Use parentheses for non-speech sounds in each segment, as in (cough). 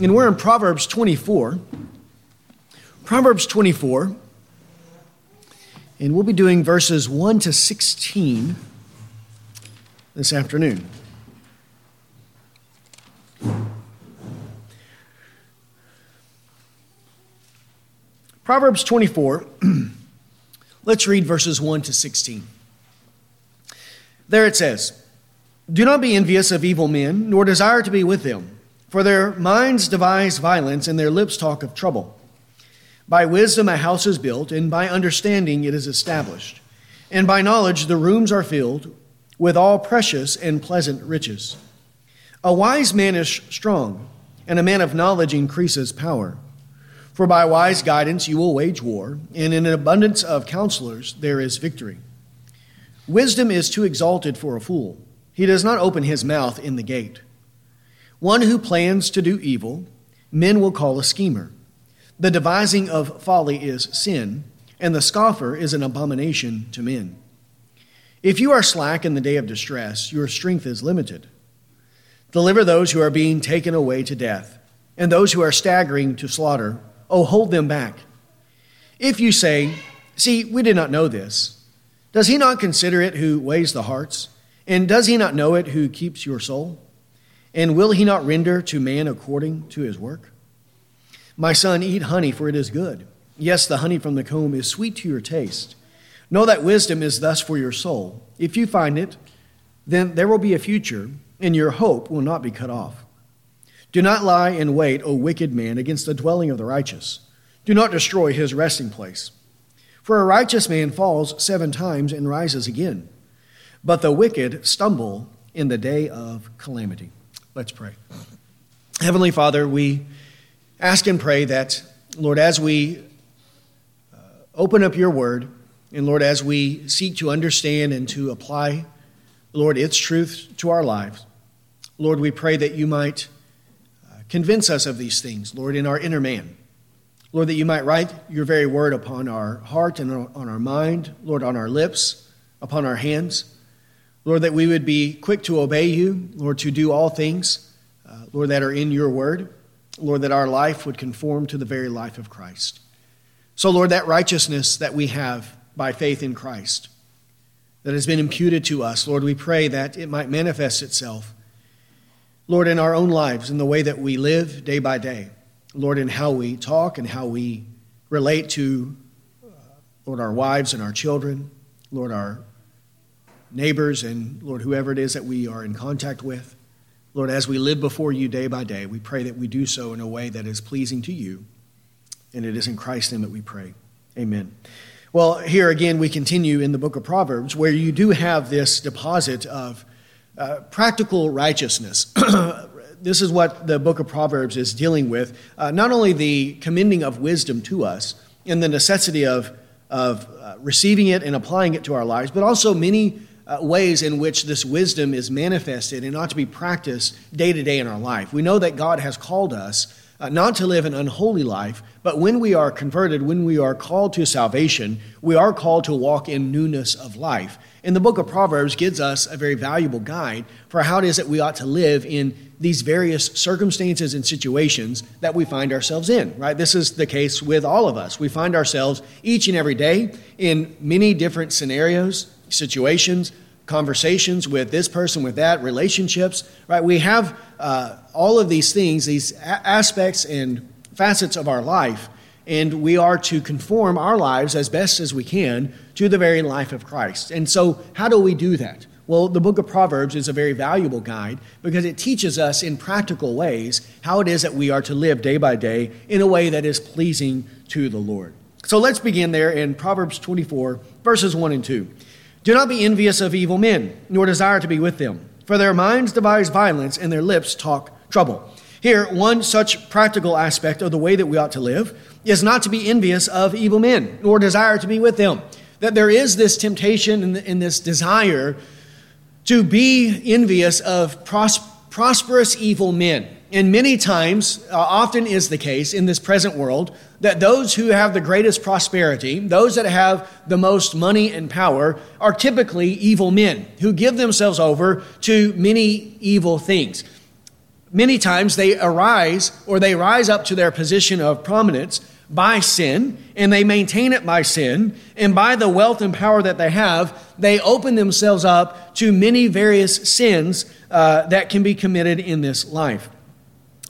and we're in Proverbs 24. Proverbs 24, and we'll be doing verses 1 to 16 this afternoon. Proverbs 24, (clears throat) let's read verses 1 to 16. There it says, Do not be envious of evil men, nor desire to be with them, for their minds devise violence, and their lips talk of trouble. By wisdom a house is built, and by understanding it is established. And by knowledge the rooms are filled with all precious and pleasant riches. A wise man is strong, and a man of knowledge increases power. For by wise guidance you will wage war, and in an abundance of counselors there is victory. Wisdom is too exalted for a fool. He does not open his mouth in the gate. One who plans to do evil, men will call a schemer. The devising of folly is sin, and the scoffer is an abomination to men. If you are slack in the day of distress, your strength is limited. Deliver those who are being taken away to death, and those who are staggering to slaughter Oh, hold them back. If you say, See, we did not know this, does he not consider it who weighs the hearts? And does he not know it who keeps your soul? And will he not render to man according to his work? My son, eat honey, for it is good. Yes, the honey from the comb is sweet to your taste. Know that wisdom is thus for your soul. If you find it, then there will be a future, and your hope will not be cut off. Do not lie in wait, O wicked man, against the dwelling of the righteous. Do not destroy his resting place. For a righteous man falls seven times and rises again, but the wicked stumble in the day of calamity. Let's pray. Heavenly Father, we ask and pray that, Lord, as we uh, open up your word, and Lord, as we seek to understand and to apply, Lord, its truth to our lives, Lord, we pray that you might Convince us of these things, Lord, in our inner man. Lord, that you might write your very word upon our heart and on our mind, Lord, on our lips, upon our hands. Lord, that we would be quick to obey you, Lord, to do all things, uh, Lord, that are in your word. Lord, that our life would conform to the very life of Christ. So, Lord, that righteousness that we have by faith in Christ that has been imputed to us, Lord, we pray that it might manifest itself Lord, in our own lives, in the way that we live day by day, Lord, in how we talk and how we relate to, uh, Lord, our wives and our children, Lord, our neighbors, and Lord, whoever it is that we are in contact with. Lord, as we live before you day by day, we pray that we do so in a way that is pleasing to you. And it is in Christ's name that we pray. Amen. Well, here again, we continue in the book of Proverbs where you do have this deposit of uh, practical righteousness. (clears throat) this is what the book of Proverbs is dealing with. Uh, not only the commending of wisdom to us and the necessity of, of uh, receiving it and applying it to our lives, but also many uh, ways in which this wisdom is manifested and ought to be practiced day to day in our life. We know that God has called us uh, not to live an unholy life, but when we are converted, when we are called to salvation, we are called to walk in newness of life. And the book of Proverbs gives us a very valuable guide for how it is that we ought to live in these various circumstances and situations that we find ourselves in, right? This is the case with all of us. We find ourselves each and every day in many different scenarios, situations, conversations with this person, with that, relationships, right? We have uh, all of these things, these a- aspects and facets of our life, and we are to conform our lives as best as we can to the very life of Christ. And so, how do we do that? Well, the book of Proverbs is a very valuable guide because it teaches us in practical ways how it is that we are to live day by day in a way that is pleasing to the Lord. So let's begin there in Proverbs 24, verses 1 and 2. Do not be envious of evil men, nor desire to be with them, for their minds devise violence and their lips talk trouble. Here, one such practical aspect of the way that we ought to live is not to be envious of evil men, nor desire to be with them. That there is this temptation and this desire to be envious of pros- prosperous evil men. And many times, uh, often is the case in this present world, that those who have the greatest prosperity, those that have the most money and power, are typically evil men who give themselves over to many evil things. Many times they arise or they rise up to their position of prominence by sin, and they maintain it by sin, and by the wealth and power that they have, they open themselves up to many various sins uh, that can be committed in this life.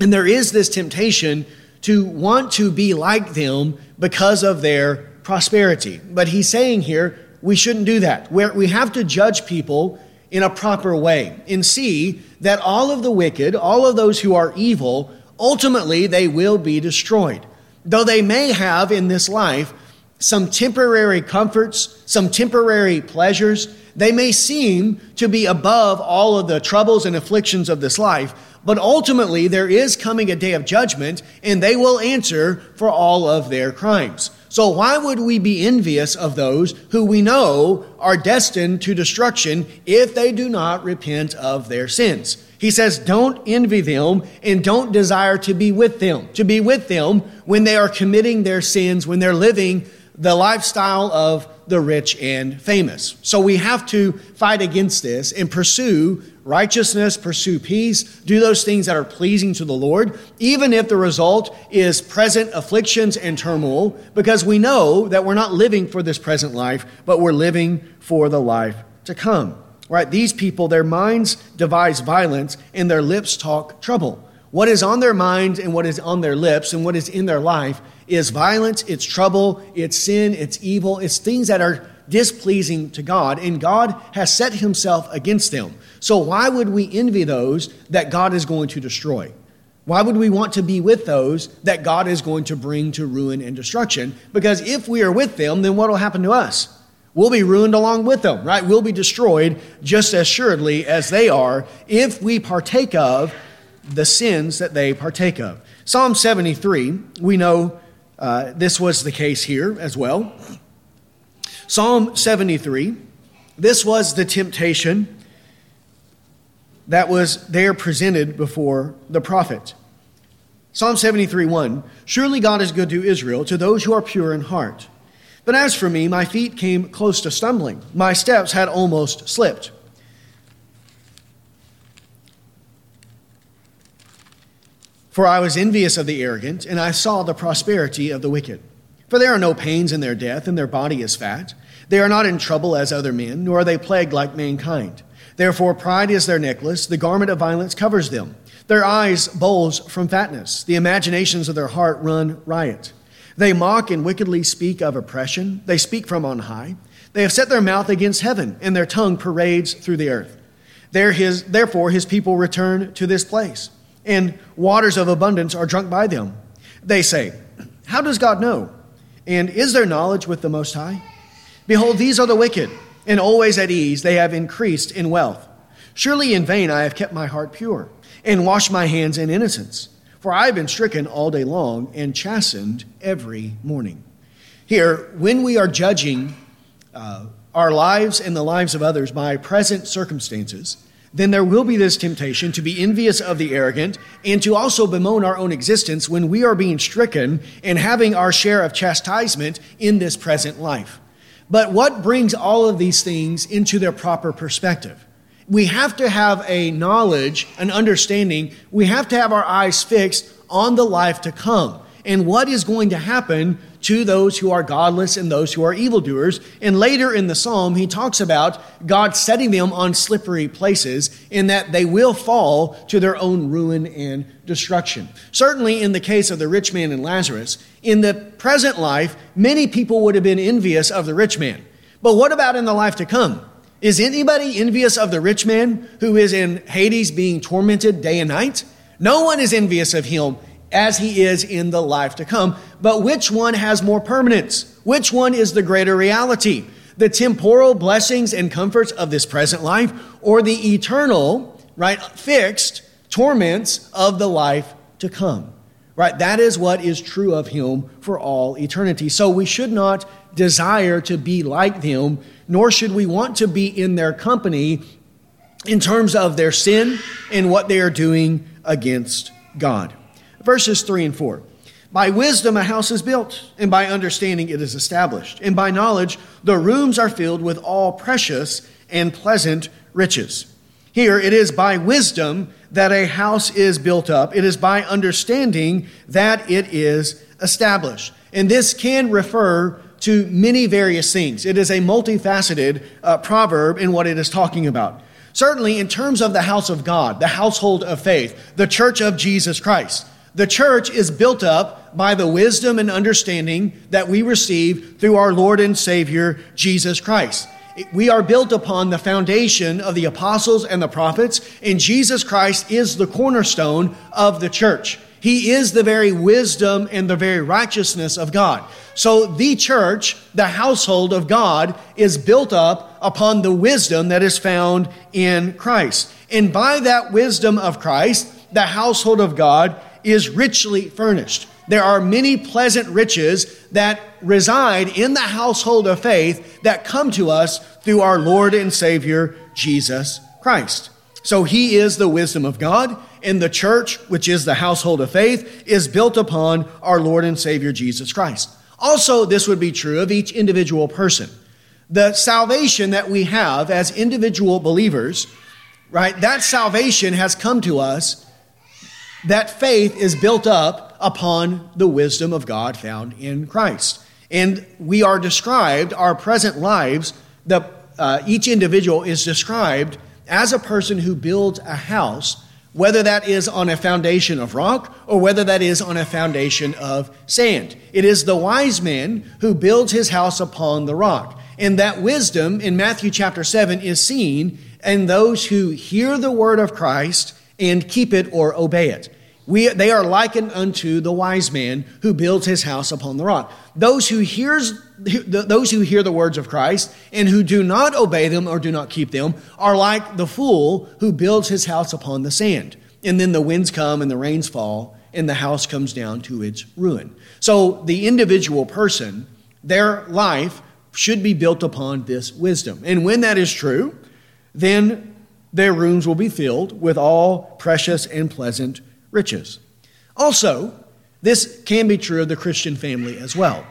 And there is this temptation to want to be like them because of their prosperity. But he's saying here, we shouldn't do that. We have to judge people in a proper way and see that all of the wicked, all of those who are evil, ultimately they will be destroyed. Though they may have in this life some temporary comforts, some temporary pleasures, they may seem to be above all of the troubles and afflictions of this life, but ultimately there is coming a day of judgment and they will answer for all of their crimes. So why would we be envious of those who we know are destined to destruction if they do not repent of their sins? He says, don't envy them and don't desire to be with them, to be with them when they are committing their sins, when they're living the lifestyle of the rich and famous. So we have to fight against this and pursue righteousness, pursue peace, do those things that are pleasing to the Lord, even if the result is present afflictions and turmoil, because we know that we're not living for this present life, but we're living for the life to come. Right? These people, their minds devise violence and their lips talk trouble. What is on their minds and what is on their lips and what is in their life is violence, it's trouble, it's sin, it's evil, it's things that are displeasing to God, and God has set himself against them. So, why would we envy those that God is going to destroy? Why would we want to be with those that God is going to bring to ruin and destruction? Because if we are with them, then what will happen to us? We'll be ruined along with them, right? We'll be destroyed just as assuredly as they are if we partake of the sins that they partake of. Psalm 73, we know uh, this was the case here as well. Psalm 73, this was the temptation that was there presented before the prophet. Psalm 73 1 Surely God is good to Israel, to those who are pure in heart. But as for me, my feet came close to stumbling. My steps had almost slipped. For I was envious of the arrogant, and I saw the prosperity of the wicked. For there are no pains in their death, and their body is fat. They are not in trouble as other men, nor are they plagued like mankind. Therefore, pride is their necklace, the garment of violence covers them. Their eyes bulge from fatness, the imaginations of their heart run riot. They mock and wickedly speak of oppression. They speak from on high. They have set their mouth against heaven, and their tongue parades through the earth. There his, therefore, his people return to this place, and waters of abundance are drunk by them. They say, How does God know? And is there knowledge with the Most High? Behold, these are the wicked, and always at ease they have increased in wealth. Surely in vain I have kept my heart pure, and washed my hands in innocence. For I have been stricken all day long and chastened every morning. Here, when we are judging uh, our lives and the lives of others by present circumstances, then there will be this temptation to be envious of the arrogant and to also bemoan our own existence when we are being stricken and having our share of chastisement in this present life. But what brings all of these things into their proper perspective? we have to have a knowledge, an understanding. We have to have our eyes fixed on the life to come and what is going to happen to those who are godless and those who are evildoers. And later in the psalm, he talks about God setting them on slippery places in that they will fall to their own ruin and destruction. Certainly, in the case of the rich man and Lazarus, in the present life, many people would have been envious of the rich man. But what about in the life to come? Is anybody envious of the rich man who is in Hades being tormented day and night? No one is envious of him as he is in the life to come. But which one has more permanence? Which one is the greater reality? The temporal blessings and comforts of this present life or the eternal, right, fixed torments of the life to come? Right? That is what is true of him for all eternity. So we should not desire to be like them nor should we want to be in their company in terms of their sin and what they are doing against God. Verses 3 and 4. By wisdom a house is built, and by understanding it is established, and by knowledge the rooms are filled with all precious and pleasant riches. Here, it is by wisdom that a house is built up. It is by understanding that it is established. And this can refer to many various things. It is a multifaceted uh, proverb in what it is talking about. Certainly, in terms of the house of God, the household of faith, the church of Jesus Christ, the church is built up by the wisdom and understanding that we receive through our Lord and Savior, Jesus Christ. We are built upon the foundation of the apostles and the prophets, and Jesus Christ is the cornerstone of the church. He is the very wisdom and the very righteousness of God. So the church, the household of God, is built up upon the wisdom that is found in Christ. And by that wisdom of Christ, the household of God is richly furnished. There are many pleasant riches that reside in the household of faith that come to us through our Lord and Savior, Jesus Christ. So he is the wisdom of God, and the church, which is the household of faith, is built upon our Lord and Savior, Jesus Christ. Also, this would be true of each individual person. The salvation that we have as individual believers, right, that salvation has come to us that faith is built up upon the wisdom of God found in Christ. And we are described, our present lives, the, uh, each individual is described as a person who builds a house, whether that is on a foundation of rock or whether that is on a foundation of sand. It is the wise man who builds his house upon the rock. And that wisdom in Matthew chapter 7 is seen in those who hear the word of Christ and keep it or obey it. We, they are likened unto the wise man who builds his house upon the rock. Those who, hears, those who hear the words of Christ and who do not obey them or do not keep them are like the fool who builds his house upon the sand. And then the winds come and the rains fall and the house comes down to its ruin. So the individual person, their life should be built upon this wisdom. And when that is true, then their rooms will be filled with all precious and pleasant riches. Also, this can be true of the Christian family as well,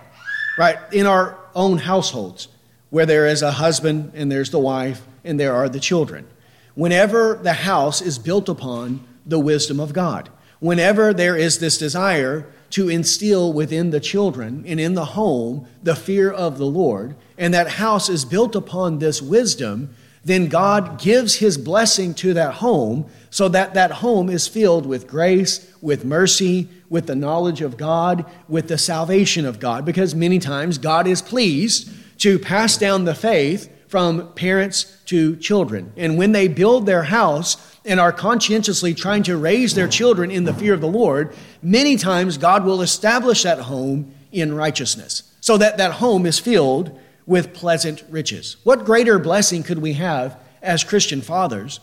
right? In our own households, where there is a husband and there's the wife and there are the children. Whenever the house is built upon the wisdom of God, whenever there is this desire to instill within the children and in the home the fear of the Lord, and that house is built upon this wisdom, then God gives his blessing to that home so that that home is filled with grace, with mercy, with the knowledge of God, with the salvation of God. Because many times God is pleased to pass down the faith from parents to children. And when they build their house and are conscientiously trying to raise their children in the fear of the Lord, many times God will establish that home in righteousness so that that home is filled with pleasant riches. What greater blessing could we have as Christian fathers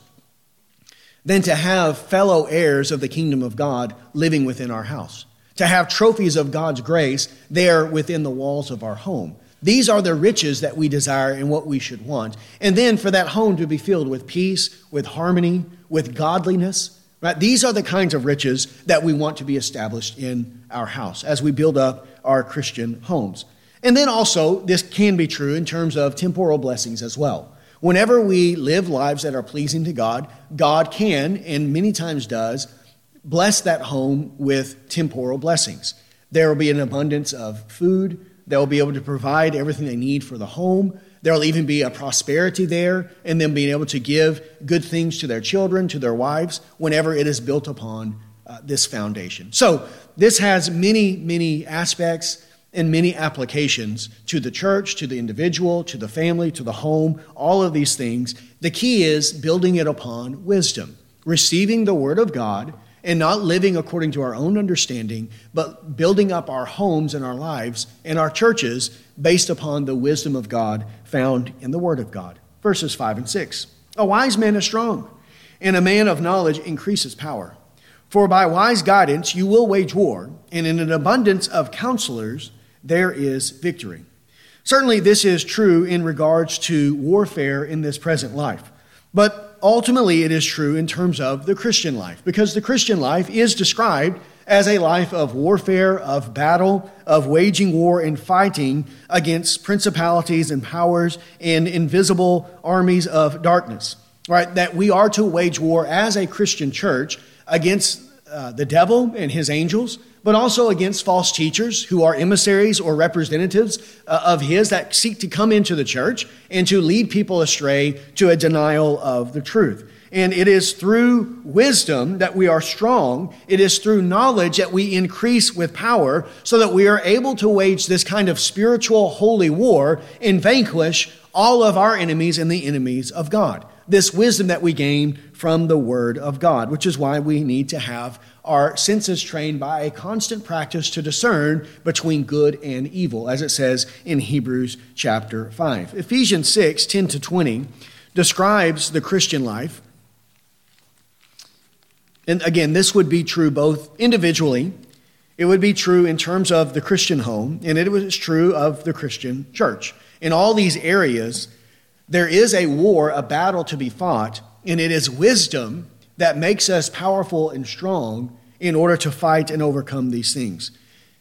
than to have fellow heirs of the kingdom of God living within our house, to have trophies of God's grace there within the walls of our home. These are the riches that we desire and what we should want. And then for that home to be filled with peace, with harmony, with godliness. Right? These are the kinds of riches that we want to be established in our house as we build up our Christian homes. And then also, this can be true in terms of temporal blessings as well. Whenever we live lives that are pleasing to God, God can, and many times does, bless that home with temporal blessings. There will be an abundance of food. They'll be able to provide everything they need for the home. There will even be a prosperity there, and them being able to give good things to their children, to their wives, whenever it is built upon uh, this foundation. So, this has many, many aspects in many applications to the church, to the individual, to the family, to the home, all of these things. The key is building it upon wisdom, receiving the Word of God and not living according to our own understanding, but building up our homes and our lives and our churches based upon the wisdom of God found in the Word of God. Verses 5 and 6. A wise man is strong, and a man of knowledge increases power. For by wise guidance you will wage war, and in an abundance of counselors, there is victory. Certainly, this is true in regards to warfare in this present life. But ultimately, it is true in terms of the Christian life, because the Christian life is described as a life of warfare, of battle, of waging war and fighting against principalities and powers and invisible armies of darkness. right? That we are to wage war as a Christian church against uh, the devil and his angels, but also against false teachers who are emissaries or representatives uh, of his that seek to come into the church and to lead people astray to a denial of the truth. And it is through wisdom that we are strong. It is through knowledge that we increase with power so that we are able to wage this kind of spiritual holy war and vanquish all of our enemies and the enemies of God. This wisdom that we gain from the Word of God, which is why we need to have our senses trained by a constant practice to discern between good and evil, as it says in Hebrews chapter 5. Ephesians 6 10 to 20 describes the Christian life and again, this would be true both individually, it would be true in terms of the Christian home, and it was true of the Christian church. In all these areas, there is a war, a battle to be fought, and it is wisdom that makes us powerful and strong in order to fight and overcome these things.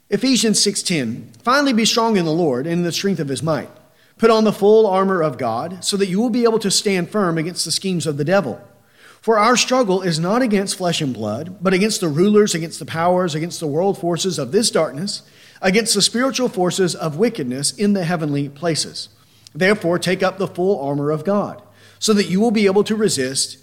Ephesians 6:10 Finally be strong in the Lord and in the strength of his might. Put on the full armor of God so that you will be able to stand firm against the schemes of the devil. For our struggle is not against flesh and blood, but against the rulers, against the powers, against the world forces of this darkness, against the spiritual forces of wickedness in the heavenly places. Therefore, take up the full armor of God, so that you will be able to resist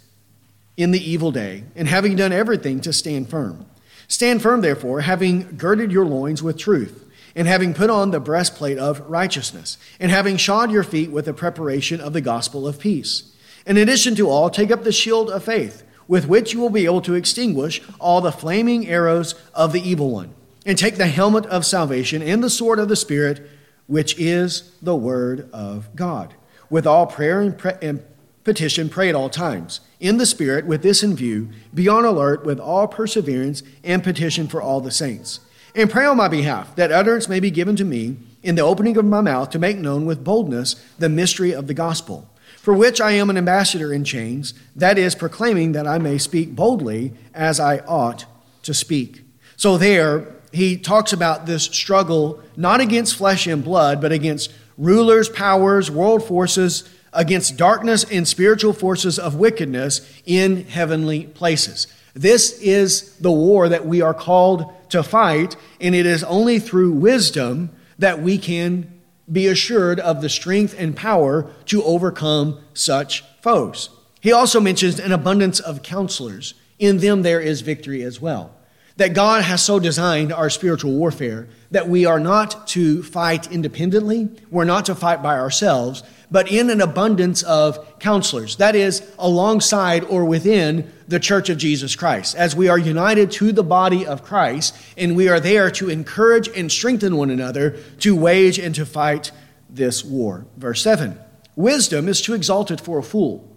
in the evil day, and having done everything to stand firm. Stand firm, therefore, having girded your loins with truth, and having put on the breastplate of righteousness, and having shod your feet with the preparation of the gospel of peace. In addition to all, take up the shield of faith, with which you will be able to extinguish all the flaming arrows of the evil one. And take the helmet of salvation and the sword of the Spirit, which is the word of God. With all prayer and, pre- and petition, pray at all times. In the Spirit, with this in view, be on alert with all perseverance and petition for all the saints. And pray on my behalf, that utterance may be given to me in the opening of my mouth to make known with boldness the mystery of the gospel for which I am an ambassador in chains, that is, proclaiming that I may speak boldly as I ought to speak. So there, he talks about this struggle not against flesh and blood, but against rulers, powers, world forces, against darkness and spiritual forces of wickedness in heavenly places. This is the war that we are called to fight, and it is only through wisdom that we can be assured of the strength and power to overcome such foes. He also mentions an abundance of counselors. In them there is victory as well. That God has so designed our spiritual warfare that we are not to fight independently, we're not to fight by ourselves, but in an abundance of counselors. That is, alongside or within the church of Jesus Christ. As we are united to the body of Christ, and we are there to encourage and strengthen one another to wage and to fight this war. Verse 7 Wisdom is too exalted for a fool.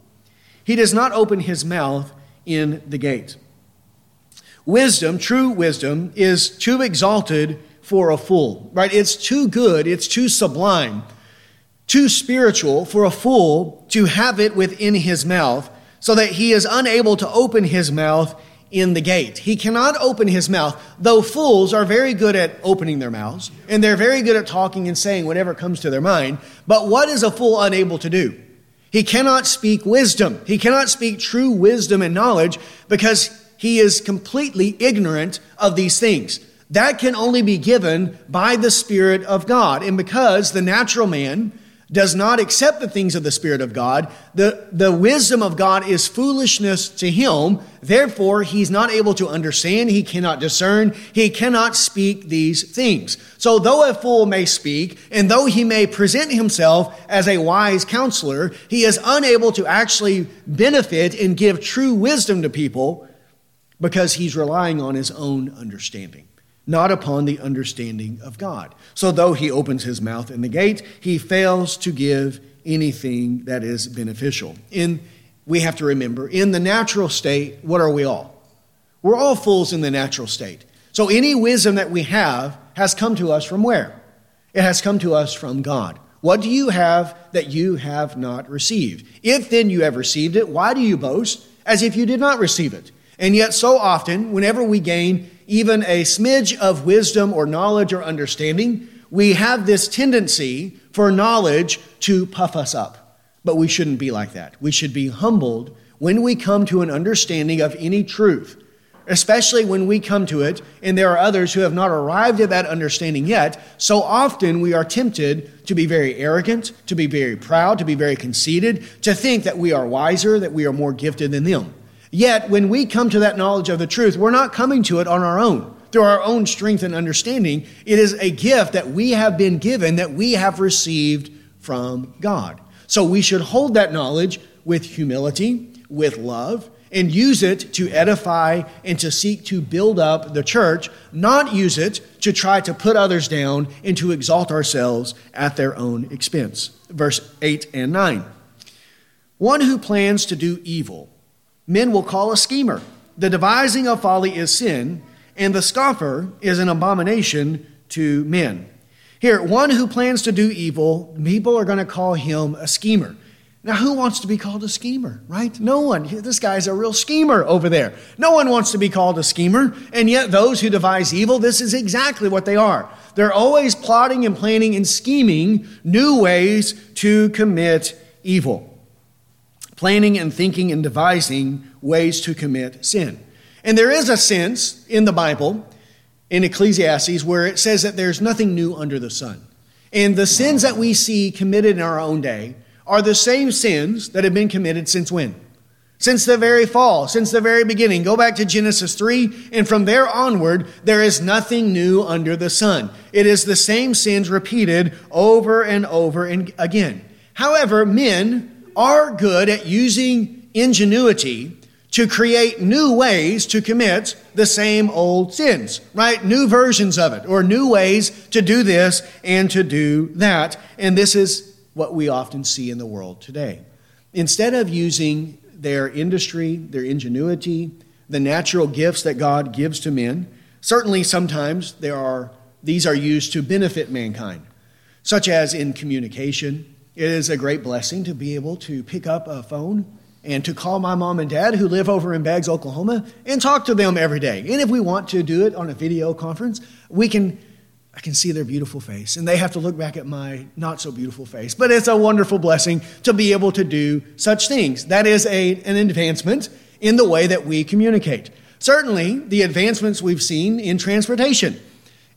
He does not open his mouth in the gate. Wisdom, true wisdom, is too exalted for a fool, right? It's too good, it's too sublime too spiritual for a fool to have it within his mouth, so that he is unable to open his mouth in the gate. He cannot open his mouth, though fools are very good at opening their mouths, and they're very good at talking and saying whatever comes to their mind. But what is a fool unable to do? He cannot speak wisdom. He cannot speak true wisdom and knowledge because he is completely ignorant of these things. That can only be given by the Spirit of God. And because the natural man, does not accept the things of the Spirit of God, the, the wisdom of God is foolishness to him. Therefore, he's not able to understand. He cannot discern. He cannot speak these things. So, though a fool may speak, and though he may present himself as a wise counselor, he is unable to actually benefit and give true wisdom to people because he's relying on his own understanding not upon the understanding of God. So, though he opens his mouth in the gate, he fails to give anything that is beneficial. In, we have to remember, in the natural state, what are we all? We're all fools in the natural state. So, any wisdom that we have has come to us from where? It has come to us from God. What do you have that you have not received? If then you have received it, why do you boast as if you did not receive it? And yet, so often, whenever we gain even a smidge of wisdom or knowledge or understanding, we have this tendency for knowledge to puff us up. But we shouldn't be like that. We should be humbled when we come to an understanding of any truth especially when we come to it and there are others who have not arrived at that understanding yet. So often we are tempted to be very arrogant, to be very proud, to be very conceited, to think that we are wiser, that we are more gifted than them. Yet, when we come to that knowledge of the truth, we're not coming to it on our own, through our own strength and understanding. It is a gift that we have been given, that we have received from God. So we should hold that knowledge with humility, with love, and use it to edify and to seek to build up the church, not use it to try to put others down and to exalt ourselves at their own expense. Verse 8 and 9. One who plans to do evil, men will call a schemer. The devising of folly is sin, and the scoffer is an abomination to men. Here, one who plans to do evil, people are going to call him a schemer. Now, who wants to be called a schemer, right? No one. This guy's a real schemer over there. No one wants to be called a schemer. And yet, those who devise evil, this is exactly what they are. They're always plotting and planning and scheming new ways to commit evil. Planning and thinking and devising ways to commit sin. And there is a sense in the Bible, in Ecclesiastes, where it says that there's nothing new under the sun. And the sins that we see committed in our own day, are the same sins that have been committed since when? Since the very fall, since the very beginning. Go back to Genesis 3, and from there onward, there is nothing new under the sun. It is the same sins repeated over and over and again. However, men are good at using ingenuity to create new ways to commit the same old sins, right? New versions of it, or new ways to do this and to do that. And this is what we often see in the world today. Instead of using their industry, their ingenuity, the natural gifts that God gives to men, certainly sometimes there are these are used to benefit mankind, such as in communication. It is a great blessing to be able to pick up a phone and to call my mom and dad who live over in Baggs, Oklahoma, and talk to them every day. And if we want to do it on a video conference, we can I can see their beautiful face, and they have to look back at my not so beautiful face. But it's a wonderful blessing to be able to do such things. That is a, an advancement in the way that we communicate. Certainly, the advancements we've seen in transportation.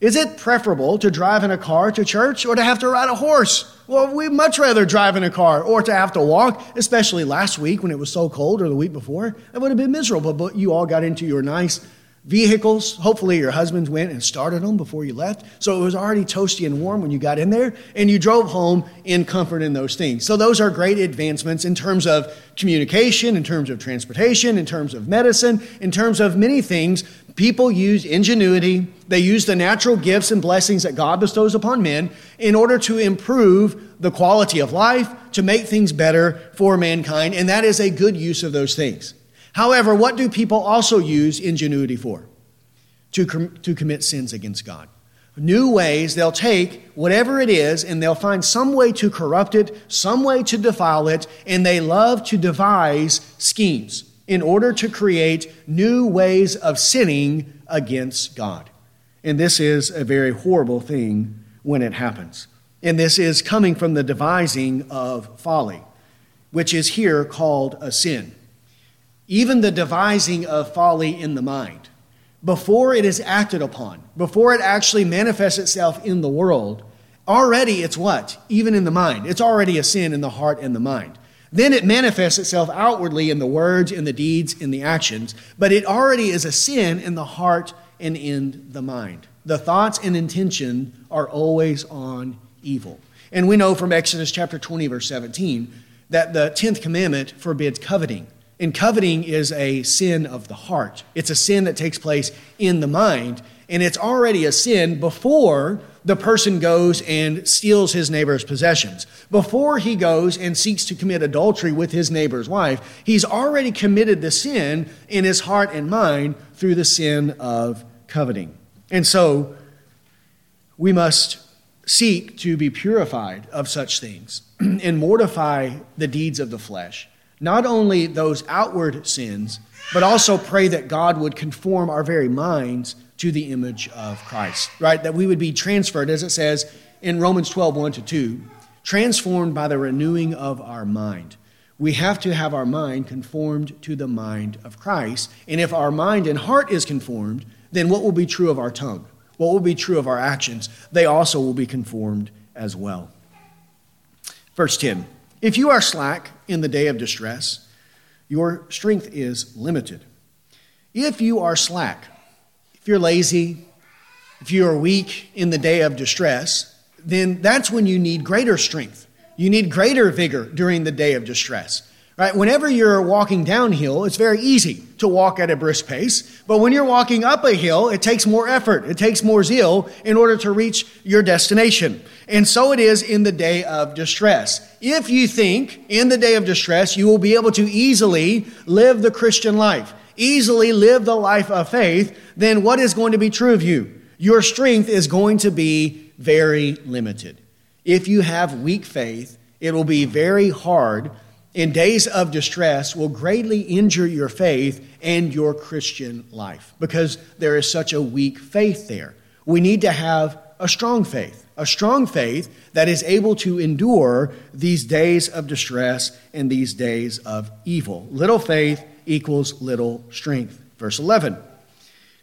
Is it preferable to drive in a car to church or to have to ride a horse? Well, we'd much rather drive in a car or to have to walk, especially last week when it was so cold or the week before. It would have been miserable, but you all got into your nice vehicles. Hopefully, your husbands went and started them before you left. So it was already toasty and warm when you got in there, and you drove home in comfort in those things. So, those are great advancements in terms of communication, in terms of transportation, in terms of medicine, in terms of many things. People use ingenuity, they use the natural gifts and blessings that God bestows upon men in order to improve the quality of life, to make things better for mankind, and that is a good use of those things. However, what do people also use ingenuity for? To, com- to commit sins against God. New ways, they'll take whatever it is and they'll find some way to corrupt it, some way to defile it, and they love to devise schemes in order to create new ways of sinning against God. And this is a very horrible thing when it happens. And this is coming from the devising of folly, which is here called a sin even the devising of folly in the mind, before it is acted upon, before it actually manifests itself in the world, already it's what? Even in the mind. It's already a sin in the heart and the mind. Then it manifests itself outwardly in the words, in the deeds, in the actions, but it already is a sin in the heart and in the mind. The thoughts and intention are always on evil. And we know from Exodus chapter 20, verse 17, that the 10th commandment forbids coveting. And coveting is a sin of the heart. It's a sin that takes place in the mind. And it's already a sin before the person goes and steals his neighbor's possessions. Before he goes and seeks to commit adultery with his neighbor's wife, he's already committed the sin in his heart and mind through the sin of coveting. And so we must seek to be purified of such things (clears throat) and mortify the deeds of the flesh not only those outward sins, but also pray that God would conform our very minds to the image of Christ, right? That we would be transferred, as it says in Romans 12, 1 to 2, transformed by the renewing of our mind. We have to have our mind conformed to the mind of Christ. And if our mind and heart is conformed, then what will be true of our tongue? What will be true of our actions? They also will be conformed as well. Verse 10 If you are slack in the day of distress, your strength is limited. If you are slack, if you're lazy, if you are weak in the day of distress, then that's when you need greater strength. You need greater vigor during the day of distress. Right? Whenever you're walking downhill, it's very easy to walk at a brisk pace. But when you're walking up a hill, it takes more effort. It takes more zeal in order to reach your destination. And so it is in the day of distress. If you think in the day of distress you will be able to easily live the Christian life, easily live the life of faith, then what is going to be true of you? Your strength is going to be very limited. If you have weak faith, it will be very hard in days of distress will greatly injure your faith and your Christian life because there is such a weak faith there. We need to have a strong faith, a strong faith that is able to endure these days of distress and these days of evil. Little faith equals little strength. Verse 11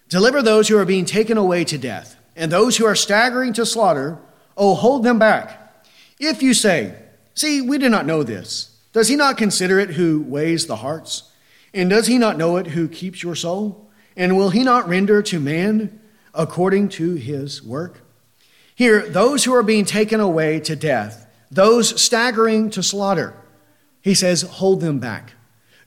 Deliver those who are being taken away to death, and those who are staggering to slaughter, oh, hold them back. If you say, See, we did not know this does he not consider it who weighs the hearts? And does he not know it who keeps your soul? And will he not render to man according to his work? Here, those who are being taken away to death, those staggering to slaughter, he says, hold them back.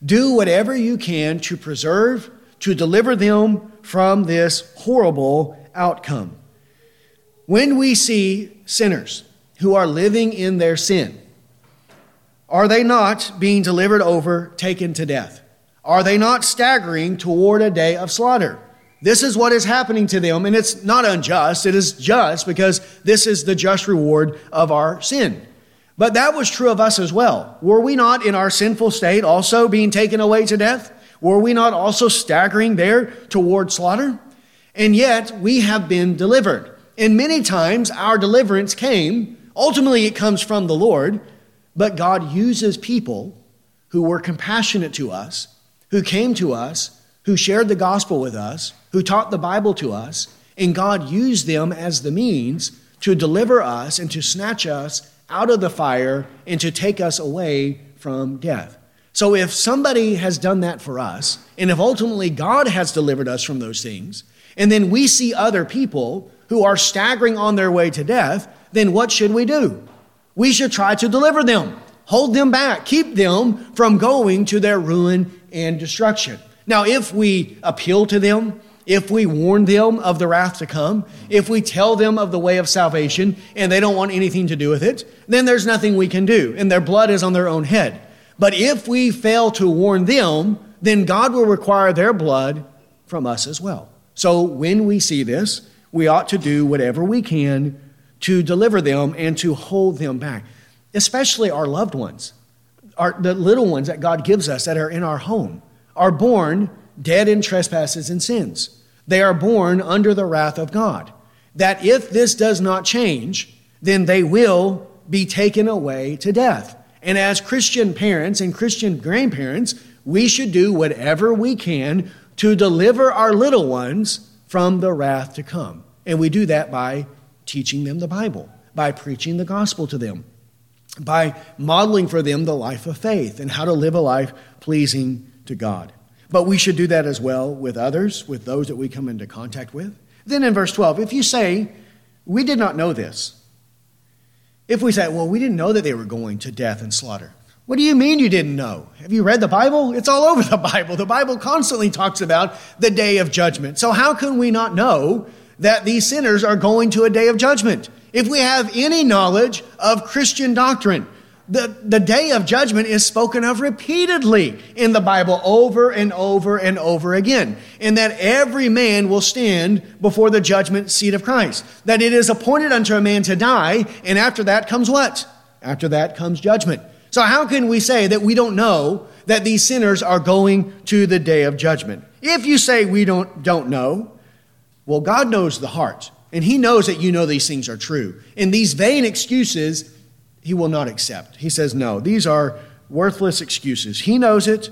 Do whatever you can to preserve, to deliver them from this horrible outcome. When we see sinners who are living in their sin, are they not being delivered over, taken to death? Are they not staggering toward a day of slaughter? This is what is happening to them, and it's not unjust. It is just because this is the just reward of our sin. But that was true of us as well. Were we not in our sinful state also being taken away to death? Were we not also staggering there toward slaughter? And yet we have been delivered. And many times our deliverance came, ultimately, it comes from the Lord but God uses people who were compassionate to us, who came to us, who shared the gospel with us, who taught the Bible to us, and God used them as the means to deliver us and to snatch us out of the fire and to take us away from death. So, if somebody has done that for us, and if ultimately God has delivered us from those things, and then we see other people who are staggering on their way to death, then what should we do? We should try to deliver them, hold them back, keep them from going to their ruin and destruction. Now, if we appeal to them, if we warn them of the wrath to come, if we tell them of the way of salvation and they don't want anything to do with it, then there's nothing we can do, and their blood is on their own head. But if we fail to warn them, then God will require their blood from us as well. So when we see this, we ought to do whatever we can to deliver them and to hold them back, especially our loved ones, our, the little ones that God gives us that are in our home, are born dead in trespasses and sins. They are born under the wrath of God. That if this does not change, then they will be taken away to death. And as Christian parents and Christian grandparents, we should do whatever we can to deliver our little ones from the wrath to come. And we do that by teaching them the Bible, by preaching the gospel to them, by modeling for them the life of faith and how to live a life pleasing to God. But we should do that as well with others, with those that we come into contact with. Then in verse 12, if you say, We did not know this, if we say, Well, we didn't know that they were going to death and slaughter. What do you mean you didn't know? Have you read the Bible? It's all over the (laughs) Bible. The Bible constantly talks about the day of judgment. So, how can we not know that these sinners are going to a day of judgment. If we have any knowledge of Christian doctrine, the, the day of judgment is spoken of repeatedly in the Bible over and over and over again. And that every man will stand before the judgment seat of Christ. That it is appointed unto a man to die, and after that comes what? After that comes judgment. So how can we say that we don't know that these sinners are going to the day of judgment? If you say we don't, don't know, well, God knows the heart, and He knows that you know these things are true. And these vain excuses, he will not accept. He says, no, these are worthless excuses. He knows it.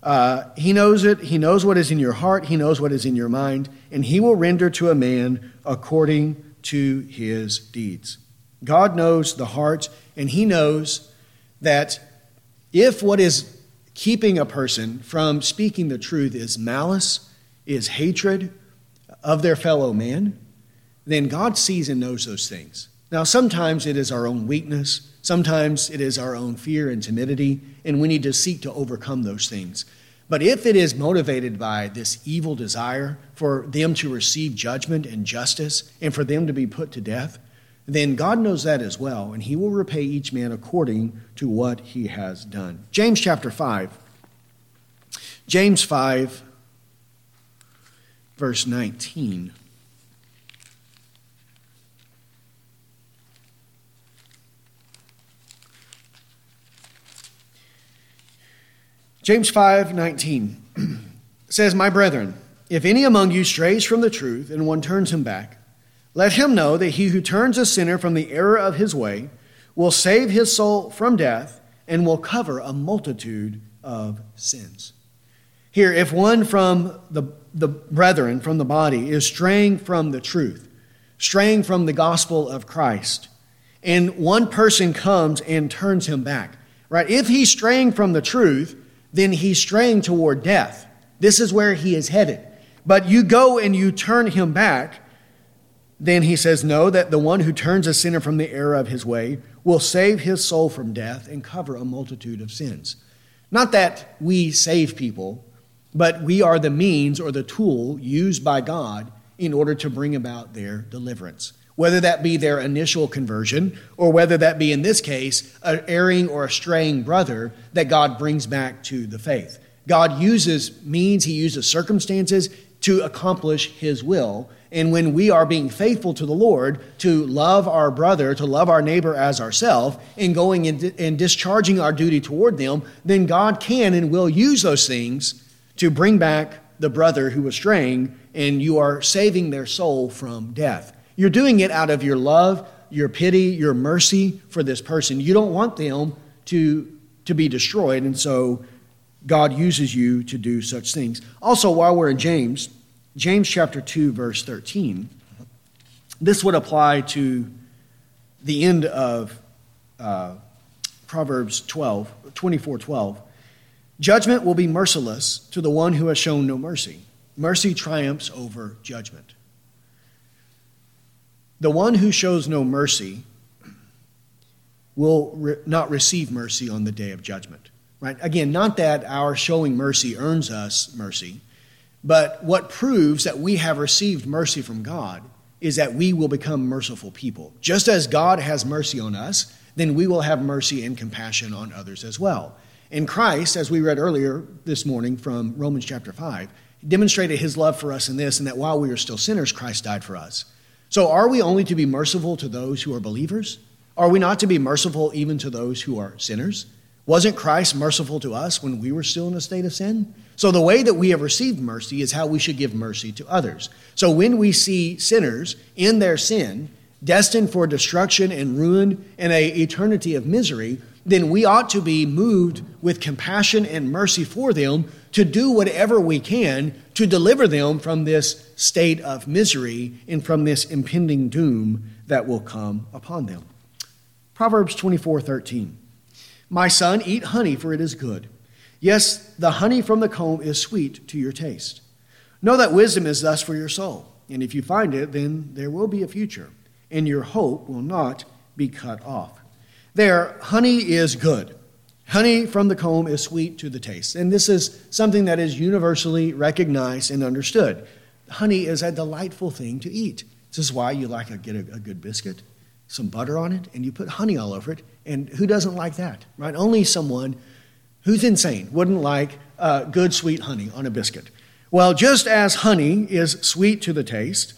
Uh, he knows it. He knows what is in your heart. He knows what is in your mind. And he will render to a man according to his deeds. God knows the heart, and he knows that if what is keeping a person from speaking the truth is malice, is hatred of their fellow man, then God sees and knows those things. Now, sometimes it is our own weakness, sometimes it is our own fear and timidity, and we need to seek to overcome those things. But if it is motivated by this evil desire for them to receive judgment and justice and for them to be put to death, then God knows that as well, and He will repay each man according to what he has done. James chapter 5. James 5, verse 19. James 5 19 (clears throat) says, My brethren, if any among you strays from the truth and one turns him back, let him know that he who turns a sinner from the error of his way will save his soul from death and will cover a multitude of sins. Here, if one from the, the brethren, from the body, is straying from the truth, straying from the gospel of Christ, and one person comes and turns him back, right? If he's straying from the truth, then he's straying toward death. This is where he is headed. But you go and you turn him back, then he says, No, that the one who turns a sinner from the error of his way will save his soul from death and cover a multitude of sins. Not that we save people, but we are the means or the tool used by God in order to bring about their deliverance whether that be their initial conversion or whether that be, in this case, an erring or a straying brother that God brings back to the faith. God uses means, He uses circumstances to accomplish His will. And when we are being faithful to the Lord, to love our brother, to love our neighbor as ourselves, and going and, discharging our duty toward them, then God can and will use those things to bring back the brother who was straying, and you are saving their soul from death. You're doing it out of your love, your pity, your mercy for this person. You don't want them to, to be destroyed, and so God uses you to do such things. Also, while we're in James, James chapter 2, verse 13, this would apply to the end of uh, Proverbs 12, 24 12. Judgment will be merciless to the one who has shown no mercy. Mercy triumphs over judgment. The one who shows no mercy will re- not receive mercy on the day of judgment. Right? Again, not that our showing mercy earns us mercy, but what proves that we have received mercy from God is that we will become merciful people. Just as God has mercy on us, then we will have mercy and compassion on others as well. In Christ, as we read earlier this morning from Romans chapter 5, demonstrated his love for us in this, and that while we were still sinners, Christ died for us. So, are we only to be merciful to those who are believers? Are we not to be merciful even to those who are sinners? Wasn't Christ merciful to us when we were still in a state of sin? So, the way that we have received mercy is how we should give mercy to others. So, when we see sinners in their sin, destined for destruction and ruin and a eternity of misery, then we ought to be moved with compassion and mercy for them to do whatever we can to deliver them from this state of misery and from this impending doom that will come upon them. Proverbs 24 13. My son, eat honey, for it is good. Yes, the honey from the comb is sweet to your taste. Know that wisdom is thus for your soul, and if you find it, then there will be a future, and your hope will not be cut off. There, honey is good. Honey from the comb is sweet to the taste. And this is something that is universally recognized and understood. Honey is a delightful thing to eat. This is why you like to get a, a good biscuit, some butter on it, and you put honey all over it. And who doesn't like that, right? Only someone who's insane wouldn't like uh, good sweet honey on a biscuit. Well, just as honey is sweet to the taste,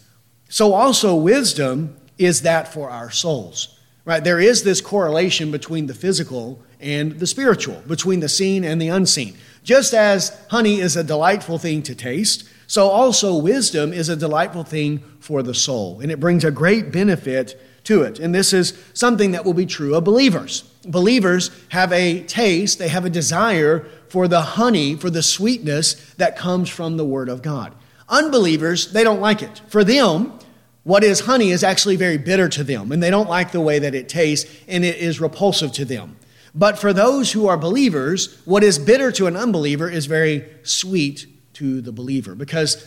so also wisdom is that for our souls. Right? There is this correlation between the physical and the spiritual, between the seen and the unseen. Just as honey is a delightful thing to taste, So also wisdom is a delightful thing for the soul, and it brings a great benefit to it. And this is something that will be true of believers. Believers have a taste, they have a desire for the honey, for the sweetness that comes from the Word of God. Unbelievers, they don't like it. For them, what is honey is actually very bitter to them, and they don't like the way that it tastes, and it is repulsive to them. But for those who are believers, what is bitter to an unbeliever is very sweet to the believer because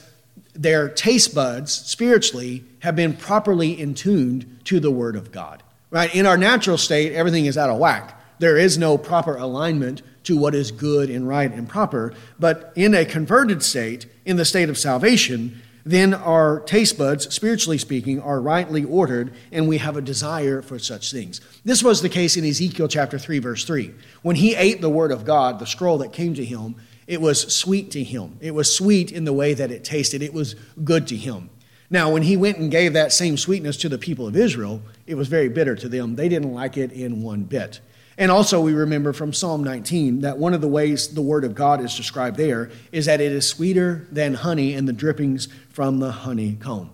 their taste buds spiritually have been properly intuned to the Word of God. Right? In our natural state, everything is out of whack. There is no proper alignment to what is good and right and proper. But in a converted state, in the state of salvation, then our taste buds, spiritually speaking, are rightly ordered, and we have a desire for such things. This was the case in Ezekiel chapter 3, verse 3. When he ate the word of God, the scroll that came to him, it was sweet to him. It was sweet in the way that it tasted, it was good to him. Now, when he went and gave that same sweetness to the people of Israel, it was very bitter to them. They didn't like it in one bit. And also, we remember from Psalm 19 that one of the ways the Word of God is described there is that it is sweeter than honey and the drippings from the honeycomb.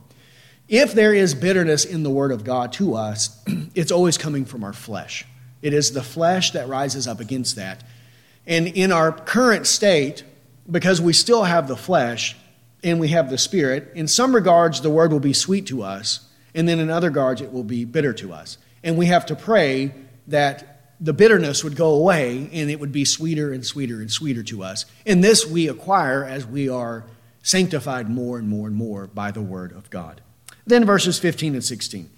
If there is bitterness in the Word of God to us, (clears throat) it's always coming from our flesh. It is the flesh that rises up against that. And in our current state, because we still have the flesh and we have the spirit, in some regards the Word will be sweet to us, and then in other regards it will be bitter to us. And we have to pray that the bitterness would go away and it would be sweeter and sweeter and sweeter to us. And this we acquire as we are sanctified more and more and more by the word of God. Then verses 15 and 16.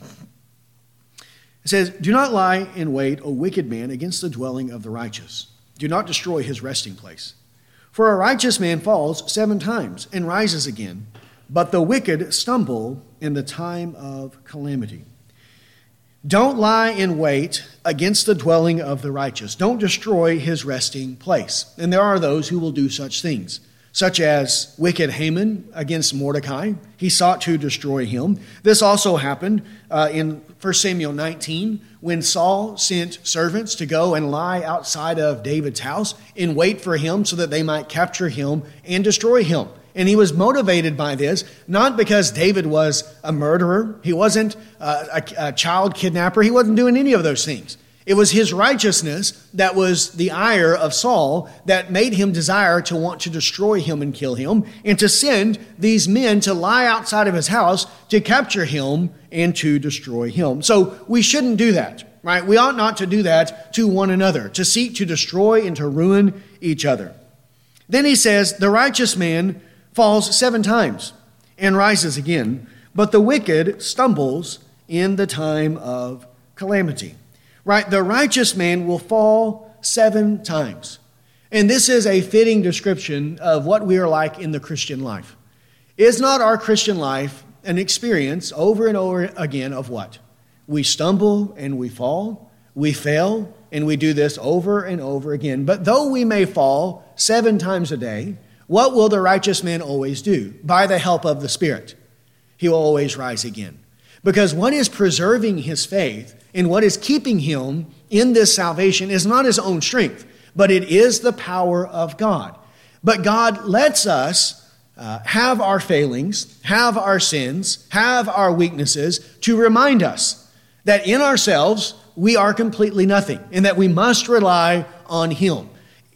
It says, Do not lie in wait, O wicked man, against the dwelling of the righteous. Do not destroy his resting place. For a righteous man falls seven times and rises again, but the wicked stumble in the time of calamity. Don't lie in wait against the dwelling of the righteous. Don't destroy his resting place. And there are those who will do such things, such as wicked Haman against Mordecai. He sought to destroy him. This also happened uh, in 1 Samuel 19 when Saul sent servants to go and lie outside of David's house in wait for him so that they might capture him and destroy him. And he was motivated by this, not because David was a murderer, he wasn't a, a, a, child kidnapper, he wasn't doing any of those things. It was his righteousness that was the ire of Saul that made him desire to want to destroy him and kill him, and to send these men to lie outside of his house to capture him and to destroy him. So we shouldn't do that, right? We ought not to do that to one another, to seek to destroy and to ruin each other. Then he says, The righteous man falls seven times and rises again, but the wicked stumbles in the time of calamity. Right? The righteous man will fall seven times. And this is a fitting description of what we are like in the Christian life. Is not our Christian life an experience over and over again of what? We stumble and we fall, we fail, and we do this over and over again. But though we may fall seven times a day, what will the righteous man always do? By the help of the Spirit, he will always rise again. Because what is preserving his faith and what is keeping him in this salvation is not his own strength, but it is the power of God. But God lets us uh, have our failings, have our sins, have our weaknesses to remind us that in ourselves we are completely nothing and that we must rely on Him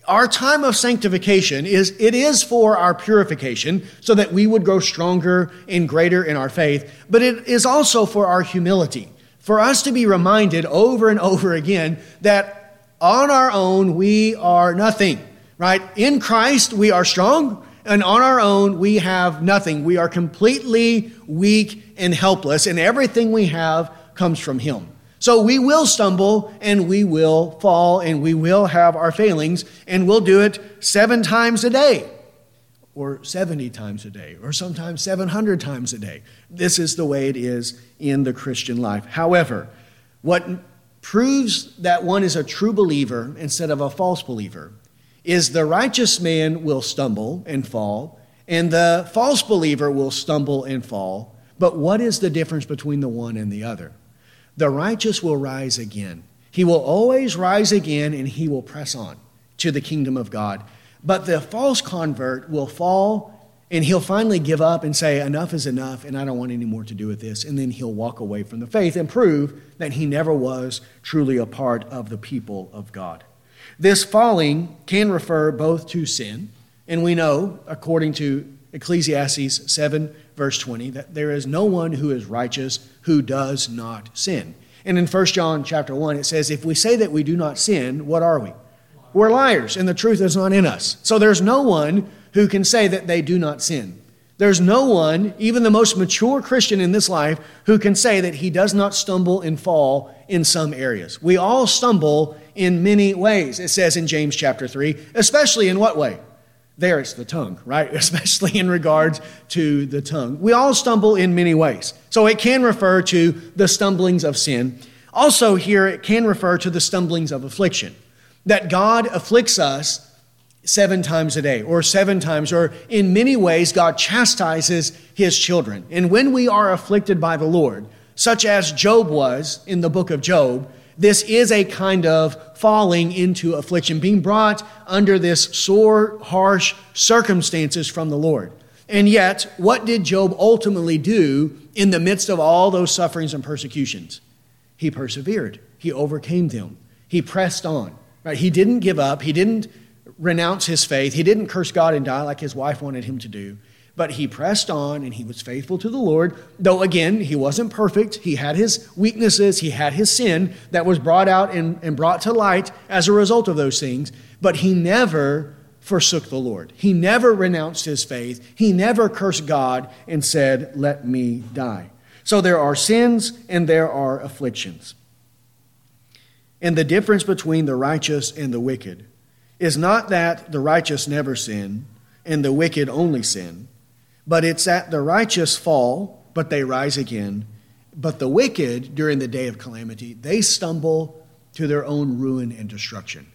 our time of sanctification is it is for our purification so that we would grow stronger and greater in our faith but it is also for our humility for us to be reminded over and over again that on our own we are nothing right? In christ we are strong and on our own we have nothing. We are completely weak and helpless and everything we have comes from him so we will stumble and we will fall and we will have our failings and we'll do it seven times a day or 70 times a day or sometimes 700 times a day. This is the way it is in the Christian life. However, what proves that one is a true believer instead of a false believer is the righteous man will stumble and fall and the false believer will stumble and fall. But what is the difference between the one and the other? The righteous will rise again. He will always rise again and he will press on to the kingdom of God. But the false convert will fall and he'll finally give up and say, Enough is enough, and I don't want any more to do with this. And then he'll walk away from the faith and prove that he never was truly a part of the people of God. This falling can refer both to sin, and we know, according to Ecclesiastes 7, verse 20, that there is no one who is righteous who does not sin. And in 1 John chapter 1, it says, If we say that we do not sin, what are we? We're liars, and the truth is not in us. So there's no one who can say that they do not sin. There's no one, even the most mature Christian in this life, who can say that he does not stumble and fall in some areas. We all stumble in many ways, it says in James chapter 3, especially in what way? There it's the tongue, right? (laughs) Especially in regards to the tongue. We all stumble in many ways. So it can refer to the stumblings of sin. Also, here it can refer to the stumblings of affliction. That God afflicts us seven times a day, or seven times, or in many ways, God chastises his children. And when we are afflicted by the Lord, such as Job was in the book of Job, this is a kind of falling into affliction, being brought under this sore, harsh circumstances from the Lord. And yet, what did Job ultimately do in the midst of all those sufferings and persecutions? He persevered. He overcame them. He pressed on. Right? He didn't give up. He didn't renounce his faith. He didn't curse God and die like his wife wanted him to do, but he pressed on and he was faithful to the Lord. Though, again, he wasn't perfect. He had his weaknesses, he had his sin that was brought out and, and brought to light as a result of those things, but he never forsook the Lord. He never renounced his faith. He never cursed God and said, Let me die. So there are sins and there are afflictions. And the difference between the righteous and the wicked is not that the righteous never sin and the wicked only sin, but it's that the righteous fall, but they rise again. But the wicked, during the day of calamity, they stumble to their own ruin and destruction.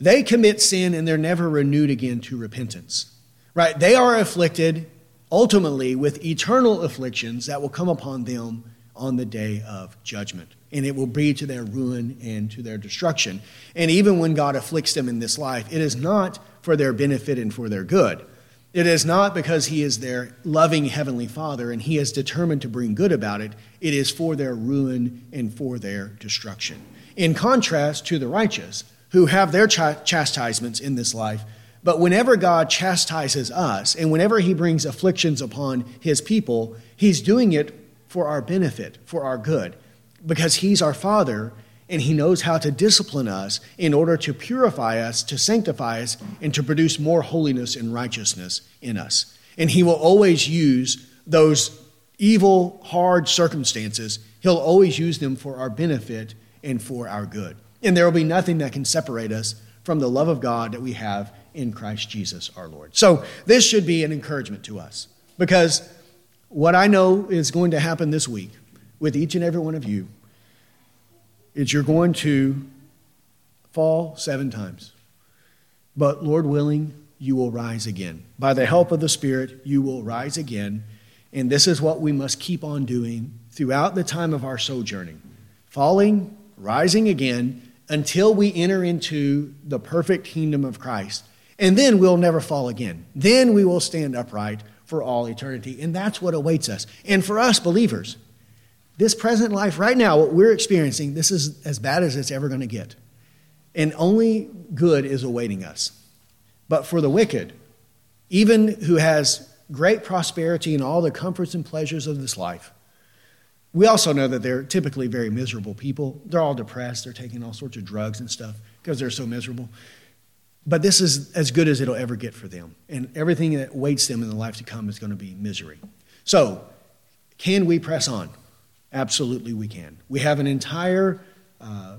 They commit sin and they're never renewed again to repentance. Right? They are afflicted ultimately with eternal afflictions that will come upon them on the day of judgment and it will be to their ruin and to their destruction. And even when God afflicts them in this life, it is not for their benefit and for their good. It is not because He is their loving Heavenly Father and He is determined to bring good about it. It is for their ruin and for their destruction. In contrast to the righteous, who have their ch- chastisements in this life, but whenever God chastises us and whenever He brings afflictions upon His people, He's doing it for our benefit, for our good because He's our Father and He knows how to discipline us in order to purify us, to sanctify us, and to produce more holiness and righteousness in us. And He will always use those evil, hard circumstances, He'll always use them for our benefit and for our good. And there will be nothing that can separate us from the love of God that we have in Christ Jesus our Lord. So, this should be an encouragement to us because what I know is going to happen this week with each and every one of you is you're going to fall seven times. But Lord willing, you will rise again. By the help of the Spirit, you will rise again. And this is what we must keep on doing throughout the time of our sojourning falling, rising again, until we enter into the perfect kingdom of Christ. And then we'll never fall again. Then we will stand upright for all eternity. And that's what awaits us. And for us believers, this present life right now, what we're experiencing, this is as bad as it's ever going to get. And only good is awaiting us. But for the wicked, even who has great prosperity and all the comforts and pleasures of this life, we also know that they're typically very miserable people. They're all depressed, they're taking all sorts of drugs and stuff because they're so miserable. But this is as good as it'll ever get for them. And everything that waits them in the life to come is going to be misery. So, can we press on? Absolutely, we can. We have an entire uh,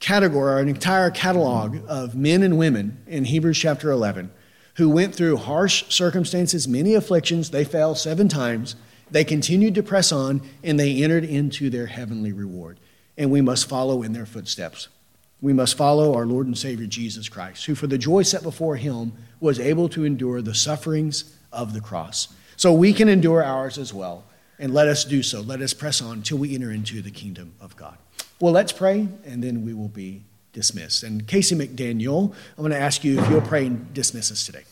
category, an entire catalog of men and women in Hebrews chapter 11 who went through harsh circumstances, many afflictions. They fell seven times. They continued to press on, and they entered into their heavenly reward. And we must follow in their footsteps. We must follow our Lord and Savior Jesus Christ, who, for the joy set before him, was able to endure the sufferings of the cross. So we can endure ours as well. And let us do so. Let us press on until we enter into the kingdom of God. Well, let's pray, and then we will be dismissed. And Casey McDaniel, I'm going to ask you if you'll pray and dismiss us today.